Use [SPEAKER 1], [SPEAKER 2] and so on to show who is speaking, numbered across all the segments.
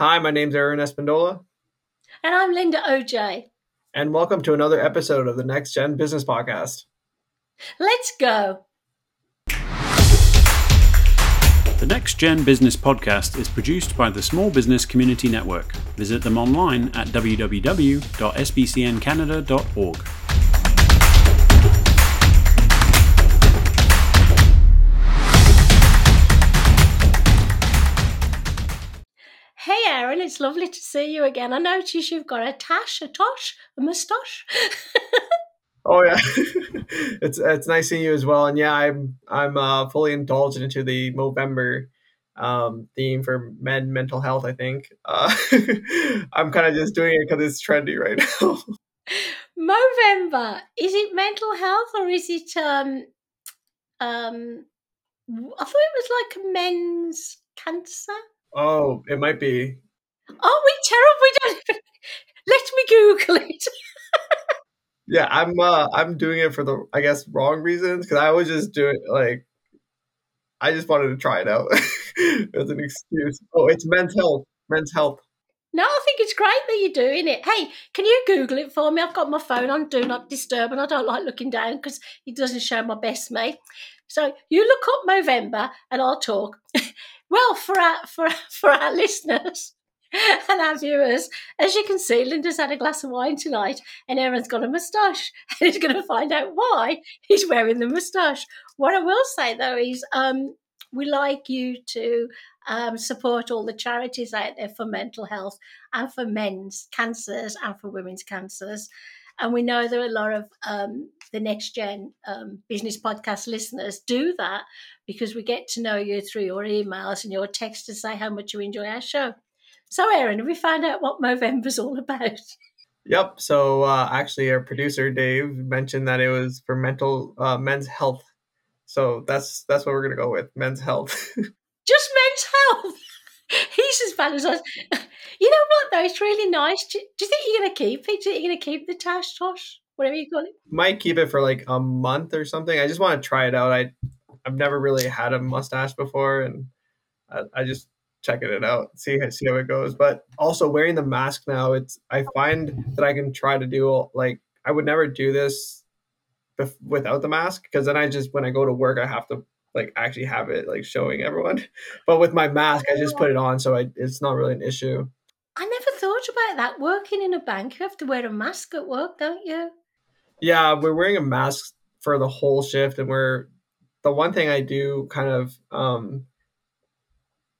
[SPEAKER 1] Hi, my name's Aaron Espindola,
[SPEAKER 2] And I'm Linda OJ.
[SPEAKER 1] and welcome to another episode of the Next Gen Business Podcast.
[SPEAKER 2] Let's go.
[SPEAKER 3] The Next Gen Business Podcast is produced by the Small Business Community Network. Visit them online at www.sbcncanada.org.
[SPEAKER 2] it's lovely to see you again. I notice you've got a tash, a tosh, a moustache.
[SPEAKER 1] Oh yeah, it's it's nice seeing you as well. And yeah, I'm I'm uh, fully indulged into the Movember um, theme for men mental health. I think uh, I'm kind of just doing it because it's trendy right now.
[SPEAKER 2] Movember. Is it mental health or is it um um I thought it was like men's cancer?
[SPEAKER 1] oh, it might be.
[SPEAKER 2] Are we terrible? We don't even let me Google it.
[SPEAKER 1] Yeah, I'm uh, I'm doing it for the I guess wrong reasons because I was just doing like I just wanted to try it out as an excuse. Oh, it's men's health. Men's health.
[SPEAKER 2] No, I think it's great that you're doing it. Hey, can you Google it for me? I've got my phone on Do Not Disturb and I don't like looking down because it doesn't show my best me. So you look up Movember and I'll talk. well, for our, for, for our listeners and our viewers, as you can see, Linda's had a glass of wine tonight and Aaron's got a moustache and he's going to find out why he's wearing the moustache. What I will say though is um, we like you to um, support all the charities out there for mental health and for men's cancers and for women's cancers. And we know there are a lot of um, the next gen um, business podcast listeners do that because we get to know you through your emails and your texts to say how much you enjoy our show. So, Aaron, have we found out what Movember's all about?
[SPEAKER 1] Yep. So uh, actually, our producer Dave mentioned that it was for mental uh, men's health. So that's that's what we're gonna go with men's health.
[SPEAKER 2] Just men's health. He's as bad as us. You know what, though? It's really nice. Do, do you think you're going to keep it? Do you think you're going to keep the tash tosh? Whatever you call it?
[SPEAKER 1] Might keep it for like a month or something. I just want to try it out. I I've never really had a mustache before, and I, I just checking it out, see see how it goes. But also wearing the mask now, it's I find that I can try to do like I would never do this bef- without the mask because then I just when I go to work I have to like actually have it like showing everyone. But with my mask, I just put it on, so I, it's not really an issue.
[SPEAKER 2] I never thought about that. Working in a bank, you have to wear a mask at work, don't you?
[SPEAKER 1] Yeah, we're wearing a mask for the whole shift, and we're the one thing I do kind of um,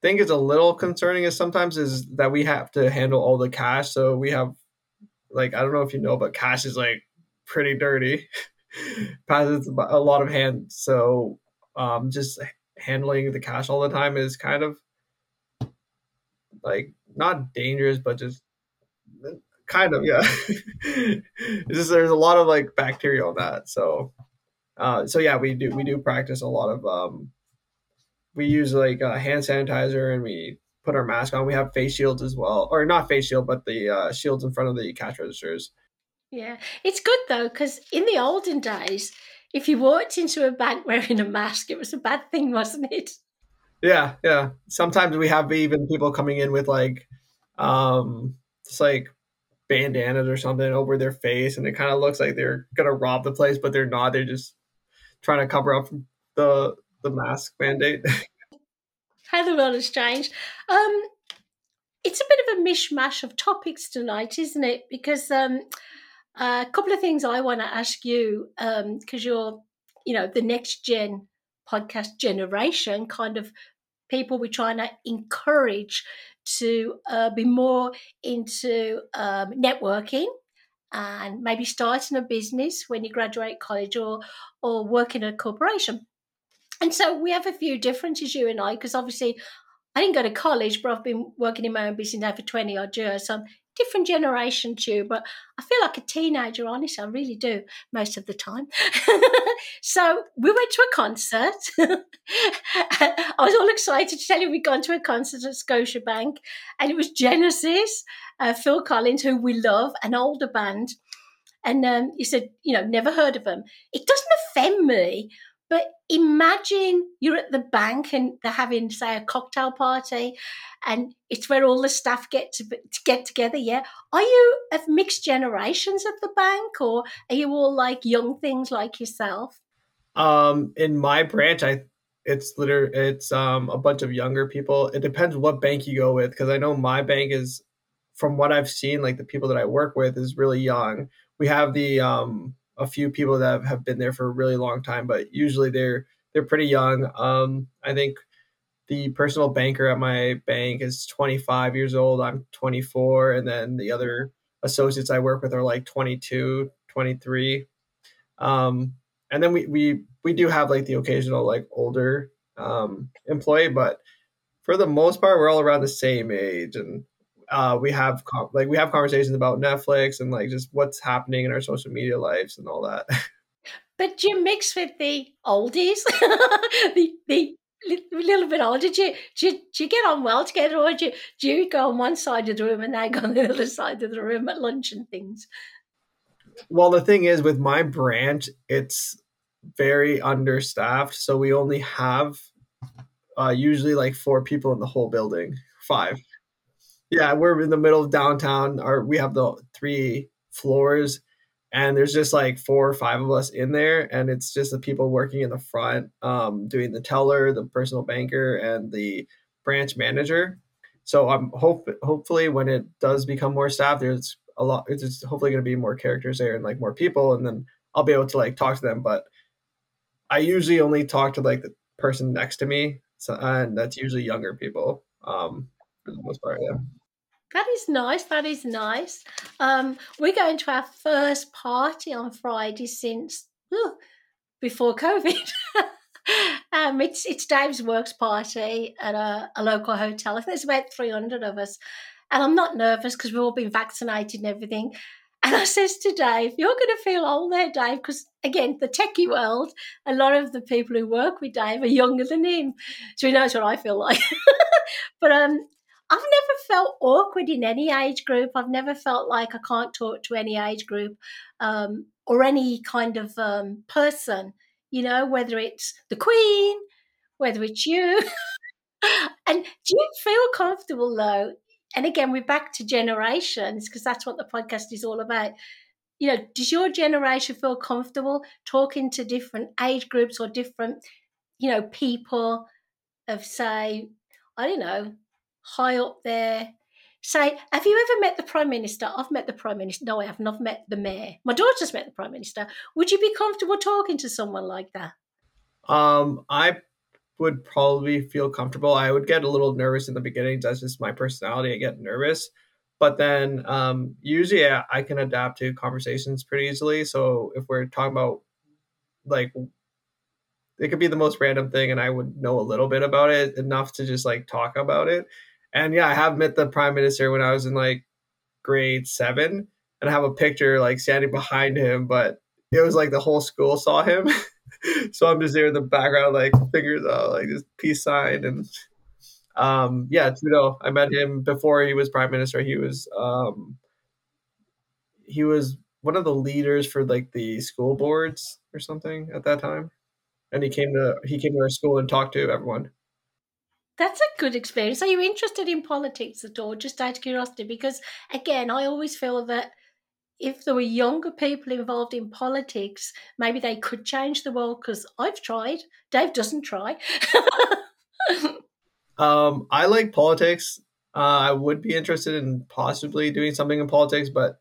[SPEAKER 1] think is a little concerning is sometimes is that we have to handle all the cash. So we have like I don't know if you know, but cash is like pretty dirty. Passes a lot of hands, so um, just handling the cash all the time is kind of like not dangerous, but just kind of yeah. just there's a lot of like bacteria on that, so uh, so yeah, we do we do practice a lot of um, we use like uh, hand sanitizer and we put our mask on. We have face shields as well, or not face shield, but the uh, shields in front of the cash registers.
[SPEAKER 2] Yeah. It's good, though, because in the olden days, if you walked into a bank wearing a mask, it was a bad thing, wasn't it?
[SPEAKER 1] Yeah, yeah. Sometimes we have even people coming in with like, um, just like bandanas or something over their face, and it kind of looks like they're gonna rob the place, but they're not. They're just trying to cover up the the mask mandate.
[SPEAKER 2] How the world has changed. Um, it's a bit of a mishmash of topics tonight, isn't it? Because um, a couple of things I want to ask you, because you're, you know, the next gen podcast generation, kind of people we're trying to encourage to uh, be more into um, networking and maybe starting a business when you graduate college or or work in a corporation. And so we have a few differences, you and I, because obviously I didn't go to college, but I've been working in my own business now for 20 odd years. So I'm different generation too, but I feel like a teenager, honestly, I really do most of the time. so we went to a concert. I was all excited to tell you we'd gone to a concert at Scotiabank, and it was Genesis, uh, Phil Collins, who we love, an older band. And um, he said, you know, never heard of them. It doesn't offend me, but imagine you're at the bank and they're having, say, a cocktail party, and it's where all the staff get to, to get together. Yeah, are you of mixed generations at the bank, or are you all like young things like yourself?
[SPEAKER 1] Um, in my branch, I it's literally it's um a bunch of younger people. It depends what bank you go with because I know my bank is, from what I've seen, like the people that I work with is really young. We have the um a few people that have been there for a really long time, but usually they're they're pretty young. Um, I think the personal banker at my bank is 25 years old. I'm 24, and then the other associates I work with are like 22, 23. Um, and then we we we do have like the occasional like older um, employee, but for the most part, we're all around the same age, and uh, we have like we have conversations about Netflix and like just what's happening in our social media lives and all that.
[SPEAKER 2] But do you mix with the oldies, the the little bit older? Do you, do you, do you get on well together, or do you, do you go on one side of the room and they go on the other side of the room at lunch and things?
[SPEAKER 1] Well, the thing is, with my branch, it's very understaffed, so we only have uh, usually like four people in the whole building, five. Yeah, we're in the middle of downtown. Our we have the three floors, and there's just like four or five of us in there, and it's just the people working in the front, um, doing the teller, the personal banker, and the branch manager. So I'm hope hopefully when it does become more staff, there's a lot. It's hopefully going to be more characters there and like more people, and then I'll be able to like talk to them. But I usually only talk to like the person next to me, so and that's usually younger people. Um, for the most part, yeah.
[SPEAKER 2] That is nice. That is nice. Um, we're going to our first party on Friday since before COVID. um, it's it's Dave's works party at a, a local hotel. I think there's about 300 of us. And I'm not nervous because we've all been vaccinated and everything. And I says to Dave, You're going to feel old there, Dave, because again, the techie world, a lot of the people who work with Dave are younger than him. So he knows what I feel like. but um, I've never felt awkward in any age group. I've never felt like I can't talk to any age group um, or any kind of um, person, you know, whether it's the Queen, whether it's you. and do you feel comfortable though? And again, we're back to generations because that's what the podcast is all about. You know, does your generation feel comfortable talking to different age groups or different, you know, people of, say, I don't know, high up there. Say, have you ever met the Prime Minister? I've met the Prime Minister. No, I haven't. I've met the Mayor. My daughter's met the Prime Minister. Would you be comfortable talking to someone like that?
[SPEAKER 1] Um, I would probably feel comfortable. I would get a little nervous in the beginning. That's just my personality. I get nervous. But then um, usually I, I can adapt to conversations pretty easily. So if we're talking about like it could be the most random thing and I would know a little bit about it enough to just like talk about it. And yeah, I have met the prime minister when I was in like grade seven, and I have a picture like standing behind him, but it was like the whole school saw him. so I'm just there in the background, like fingers out, like this peace sign. And um, yeah, Trudeau, I met him before he was prime minister. He was um, he was one of the leaders for like the school boards or something at that time. And he came to he came to our school and talked to everyone.
[SPEAKER 2] That's a good experience. Are you interested in politics at all? Just out of curiosity, because again, I always feel that if there were younger people involved in politics, maybe they could change the world. Because I've tried. Dave doesn't try.
[SPEAKER 1] um, I like politics. Uh, I would be interested in possibly doing something in politics, but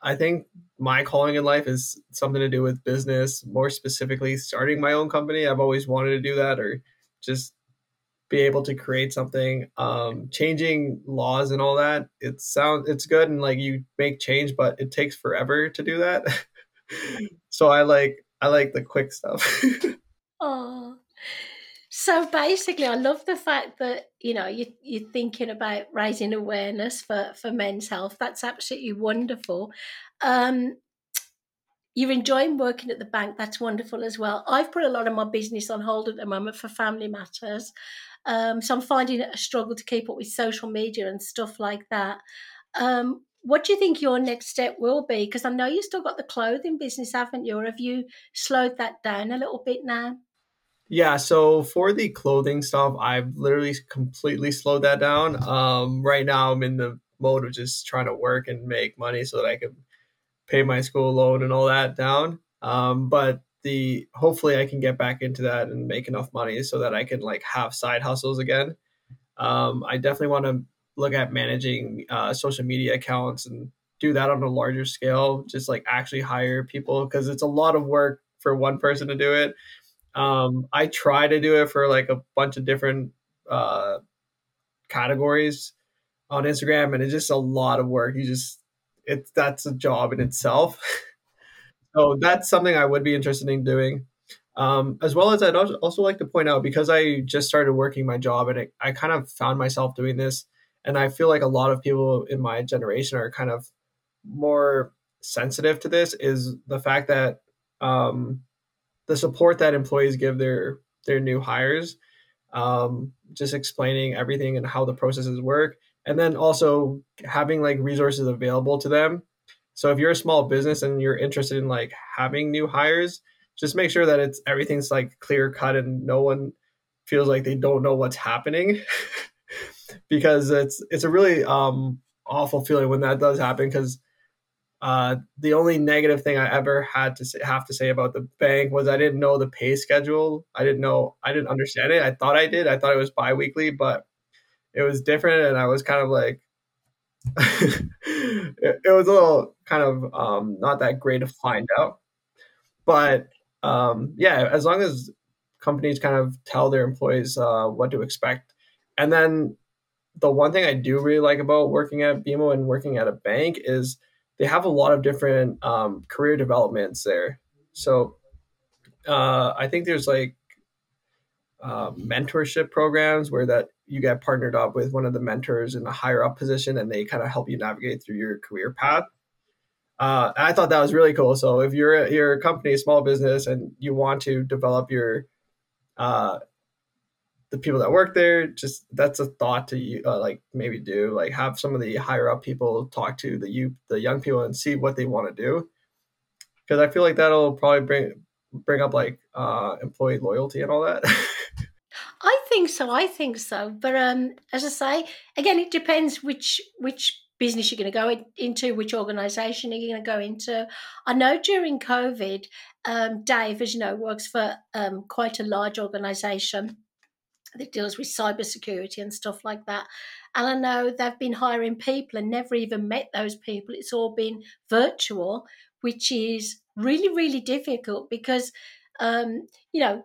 [SPEAKER 1] I think my calling in life is something to do with business, more specifically starting my own company. I've always wanted to do that or just be able to create something um changing laws and all that it sounds it's good and like you make change but it takes forever to do that. So i like i like the quick stuff.
[SPEAKER 2] Oh so basically i love the fact that you know you, you're thinking about raising awareness for for men's health. That's absolutely wonderful. Um you're enjoying working at the bank. That's wonderful as well. I've put a lot of my business on hold at the moment for family matters um, so I'm finding it a struggle to keep up with social media and stuff like that. Um, what do you think your next step will be? Because I know you still got the clothing business, haven't you? Or have you slowed that down a little bit now?
[SPEAKER 1] Yeah, so for the clothing stuff, I've literally completely slowed that down. Um, right now, I'm in the mode of just trying to work and make money so that I can pay my school loan and all that down. Um, but the hopefully I can get back into that and make enough money so that I can like have side hustles again. Um, I definitely want to look at managing uh, social media accounts and do that on a larger scale. Just like actually hire people because it's a lot of work for one person to do it um, I try to do it for like a bunch of different uh, categories on Instagram, and it's just a lot of work. You just it's that's a job in itself. so that's something I would be interested in doing. Um, as well as I'd also like to point out because I just started working my job and it, I kind of found myself doing this, and I feel like a lot of people in my generation are kind of more sensitive to this. Is the fact that um, the support that employees give their their new hires, um, just explaining everything and how the processes work, and then also having like resources available to them. So if you're a small business and you're interested in like having new hires, just make sure that it's everything's like clear cut and no one feels like they don't know what's happening because it's it's a really um awful feeling when that does happen because uh, the only negative thing I ever had to say, have to say about the bank was I didn't know the pay schedule. I didn't know, I didn't understand it. I thought I did. I thought it was biweekly, but it was different, and I was kind of like, it, was a little kind of um, not that great to find out. But um, yeah, as long as companies kind of tell their employees uh, what to expect, and then the one thing I do really like about working at BMO and working at a bank is they have a lot of different um, career developments there. So uh, I think there's like uh, mentorship programs where that you get partnered up with one of the mentors in a higher up position, and they kind of help you navigate through your career path. Uh, I thought that was really cool. So if you're a company, small business, and you want to develop your uh, the people that work there just that's a thought to you uh, like maybe do like have some of the higher up people talk to the you the young people and see what they want to do because i feel like that'll probably bring bring up like uh employee loyalty and all that
[SPEAKER 2] think so i think so but um as i say again it depends which which business you're going to go into which organization you're going to go into i know during covid um, dave as you know works for um, quite a large organization that deals with cybersecurity and stuff like that. And I know they've been hiring people and never even met those people. It's all been virtual, which is really, really difficult because, um, you know,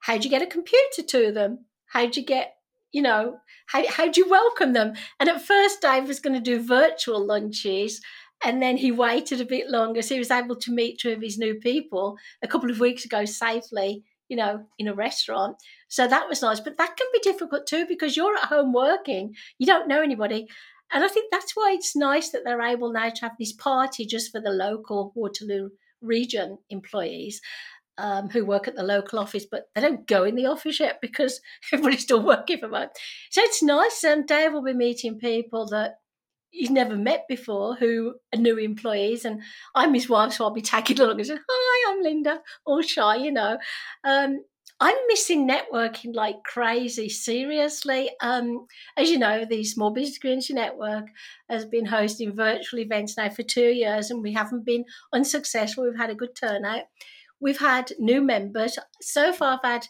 [SPEAKER 2] how do you get a computer to them? How do you get, you know, how, how do you welcome them? And at first, Dave was going to do virtual lunches. And then he waited a bit longer. So he was able to meet two of his new people a couple of weeks ago safely you know, in a restaurant. So that was nice. But that can be difficult too because you're at home working, you don't know anybody. And I think that's why it's nice that they're able now to have this party just for the local Waterloo region employees um, who work at the local office, but they don't go in the office yet because everybody's still working from home. So it's nice. And Dave will be meeting people that he's never met before who are new employees and I'm his wife so I'll be tagging along and saying hi I'm Linda all shy you know um, I'm missing networking like crazy seriously um, as you know the Small Business Community Network has been hosting virtual events now for two years and we haven't been unsuccessful we've had a good turnout we've had new members so far I've had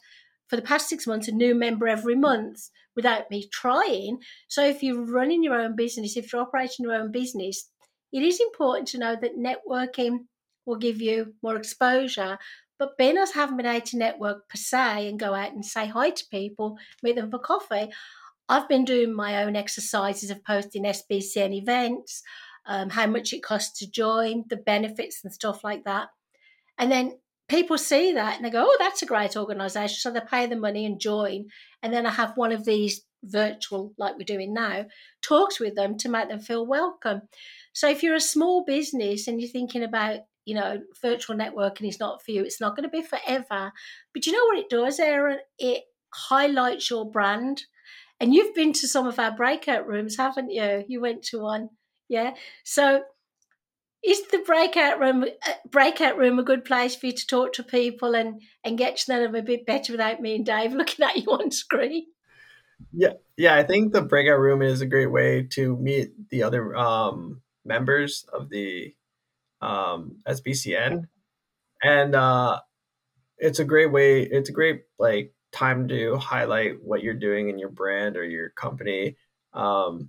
[SPEAKER 2] for the past six months a new member every month without me trying. So if you're running your own business, if you're operating your own business, it is important to know that networking will give you more exposure. But being us haven't been able to network per se and go out and say hi to people, meet them for coffee, I've been doing my own exercises of posting SBCN events, um, how much it costs to join, the benefits and stuff like that. And then people see that and they go, oh, that's a great organisation. So they pay the money and join. And then I have one of these virtual, like we're doing now, talks with them to make them feel welcome. So if you're a small business and you're thinking about, you know, virtual networking is not for you, it's not going to be forever. But you know what it does, Aaron? It highlights your brand. And you've been to some of our breakout rooms, haven't you? You went to one. Yeah. So is the breakout room uh, breakout room a good place for you to talk to people and and get to know them a bit better without me and Dave looking at you on screen?
[SPEAKER 1] Yeah, yeah. I think the breakout room is a great way to meet the other um, members of the um, SBCN, and uh, it's a great way. It's a great like time to highlight what you're doing in your brand or your company, um,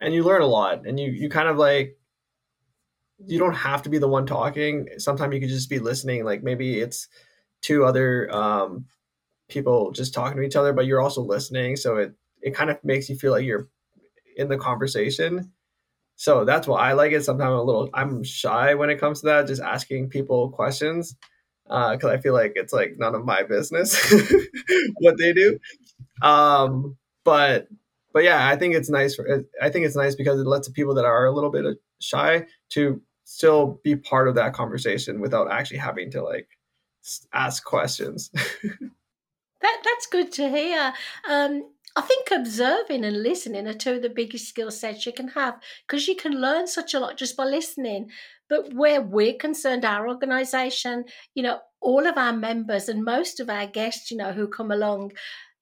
[SPEAKER 1] and you learn a lot. And you you kind of like you don't have to be the one talking. Sometimes you could just be listening. Like maybe it's two other um, people just talking to each other, but you're also listening. So it it kind of makes you feel like you're in the conversation. So that's why I like it. Sometimes I'm a little I'm shy when it comes to that, just asking people questions because uh, I feel like it's like none of my business what they do. Um, but but yeah, I think it's nice. For, I think it's nice because it lets the people that are a little bit shy to still be part of that conversation without actually having to like ask questions.
[SPEAKER 2] that that's good to hear. Um, I think observing and listening are two of the biggest skill sets you can have because you can learn such a lot just by listening. But where we're concerned, our organisation, you know, all of our members and most of our guests, you know, who come along,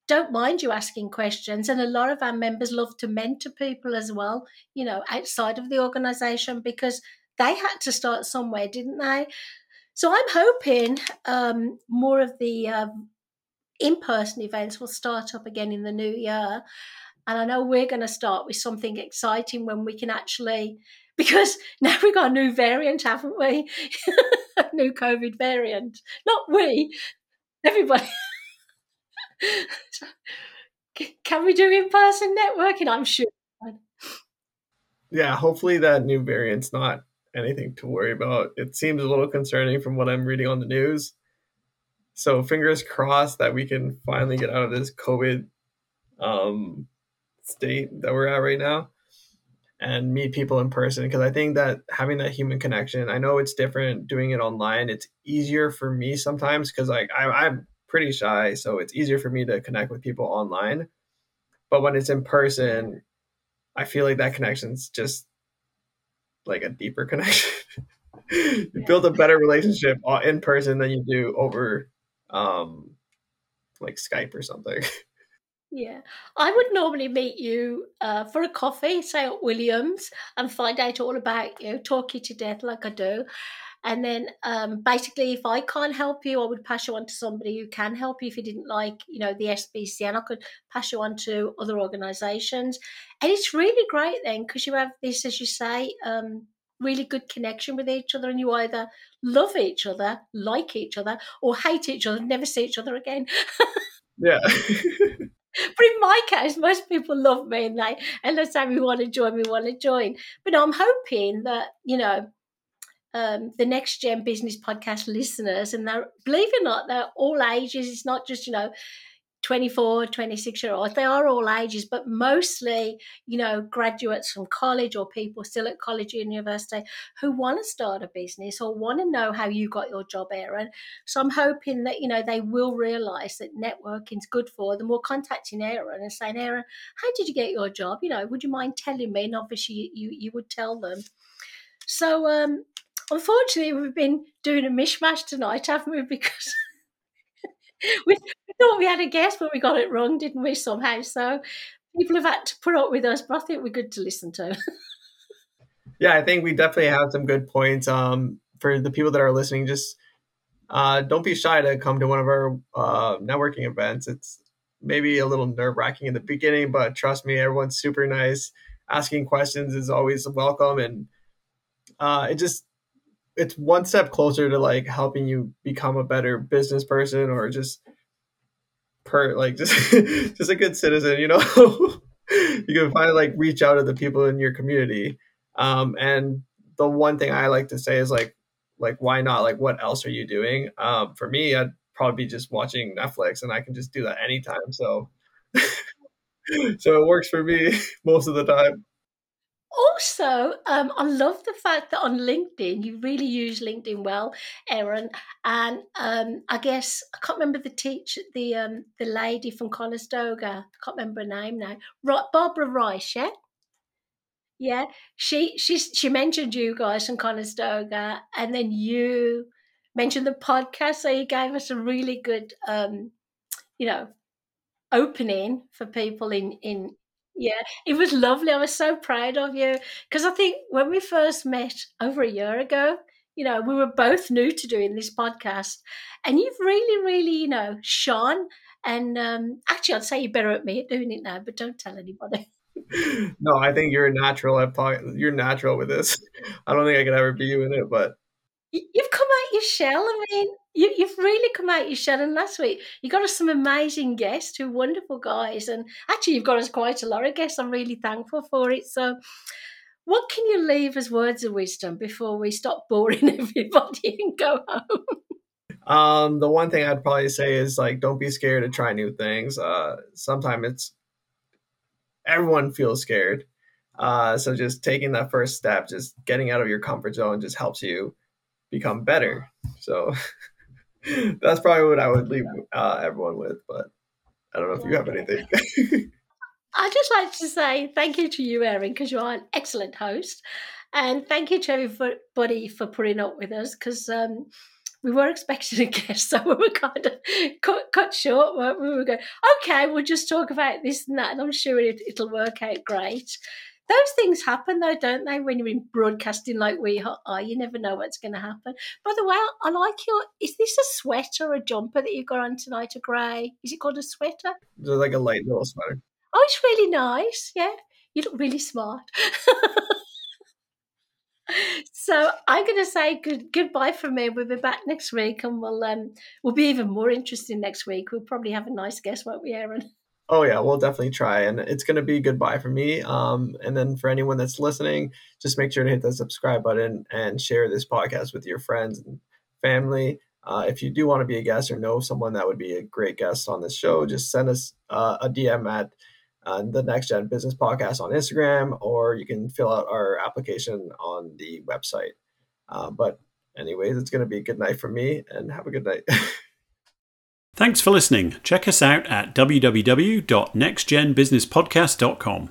[SPEAKER 2] don't mind you asking questions. And a lot of our members love to mentor people as well, you know, outside of the organisation because they had to start somewhere, didn't they? So I'm hoping um, more of the um, in person events will start up again in the new year. And I know we're going to start with something exciting when we can actually because now we've got a new variant, haven't we? a new COVID variant. Not we, everybody. Can we do in person networking? I'm sure.
[SPEAKER 1] Yeah, hopefully that new variant's not anything to worry about. It seems a little concerning from what I'm reading on the news. So fingers crossed that we can finally get out of this COVID um, state that we're at right now and meet people in person because I think that having that human connection, I know it's different doing it online. It's easier for me sometimes because like I, I'm pretty shy, so it's easier for me to connect with people online. But when it's in person, I feel like that connection's just like a deeper connection. you yeah. build a better relationship in person than you do over um like Skype or something.
[SPEAKER 2] Yeah, I would normally meet you uh, for a coffee, say at Williams, and find out all about you, talk you to death like I do. And then um, basically, if I can't help you, I would pass you on to somebody who can help you. If you didn't like, you know, the SBCN, I could pass you on to other organisations. And it's really great then because you have this, as you say, um, really good connection with each other, and you either love each other, like each other, or hate each other, never see each other again.
[SPEAKER 1] yeah.
[SPEAKER 2] But in my case, most people love me and they, and they say, we want to join, we want to join. But I'm hoping that, you know, um, the next gen business podcast listeners, and they're, believe it or not, they're all ages. It's not just, you know, 24, 26 year olds. They are all ages, but mostly, you know, graduates from college or people still at college or university who want to start a business or want to know how you got your job, Aaron. So I'm hoping that, you know, they will realize that networking is good for them. We're contacting Aaron and saying, Aaron, how did you get your job? You know, would you mind telling me? And obviously you, you would tell them. So, um, unfortunately, we've been doing a mishmash tonight, haven't we? Because we, thought we had a guest, but we got it wrong, didn't we, somehow? So people have had to put up with us, but I think we're good to listen to.
[SPEAKER 1] yeah, I think we definitely have some good points. Um, for the people that are listening, just uh, don't be shy to come to one of our uh, networking events. It's maybe a little nerve wracking in the beginning, but trust me, everyone's super nice. Asking questions is always welcome, and uh, it just it's one step closer to like helping you become a better business person or just per like just just a good citizen you know? You can finally like reach out to the people in your community. Um and the one thing i like to say is like like why not? Like what else are you doing? Um for me i'd probably be just watching netflix and i can just do that anytime so. So it works for me most of the time
[SPEAKER 2] also, um, I love the fact that on LinkedIn you really use LinkedIn well, Aaron. And um, I guess I can't remember the teacher, the um, the lady from Conestoga. I can't remember her name now. Right, Barbara Rice, yeah. Yeah, she she she mentioned you guys from Conestoga, and then you mentioned the podcast. So you gave us a really good, um, you know, opening for people in in. Yeah, it was lovely. I was so proud of you because I think when we first met over a year ago, you know, we were both new to doing this podcast, and you've really, really, you know, shone. And um, actually, I'd say you're better at me at doing it now, but don't tell anybody.
[SPEAKER 1] no, I think you're natural at you're natural with this. I don't think I could ever be you in it, but
[SPEAKER 2] you've come out your shell. I mean, you, have really come out your shell. And last week you got us some amazing guests, two wonderful guys, and actually you've got us quite a lot of guests. I'm really thankful for it. So, what can you leave as words of wisdom before we stop boring everybody and go home?
[SPEAKER 1] Um, the one thing I'd probably say is like, don't be scared to try new things. Uh, sometimes it's everyone feels scared. Uh, so just taking that first step, just getting out of your comfort zone, just helps you become better. So that's probably what I would leave uh, everyone with. But I don't know if you have anything.
[SPEAKER 2] I'd just like to say thank you to you, Aaron, because you are an excellent host. And thank you to everybody for putting up with us because um, we were expecting a guest, so we were kind of cut, cut short. We were going, okay, we'll just talk about this and that, and I'm sure it, it'll work out great. Those things happen, though, don't they? When you're in broadcasting like we are, you never know what's going to happen. By the way, I like your. Is this a sweater or a jumper that you've got on tonight? A grey? Is it called a sweater?
[SPEAKER 1] It's like a light little sweater.
[SPEAKER 2] Oh, it's really nice. Yeah, you look really smart. so I'm going to say good goodbye for me. We'll be back next week, and we'll um we'll be even more interesting next week. We'll probably have a nice guest, won't we, Aaron?
[SPEAKER 1] Oh yeah, we'll definitely try, and it's going to be goodbye for me. Um, and then for anyone that's listening, just make sure to hit the subscribe button and share this podcast with your friends and family. Uh, if you do want to be a guest or know someone that would be a great guest on this show, just send us uh, a DM at uh, the Next Gen Business Podcast on Instagram, or you can fill out our application on the website. Uh, but, anyways, it's going to be a good night for me, and have a good night.
[SPEAKER 3] Thanks for listening. Check us out at www.nextgenbusinesspodcast.com.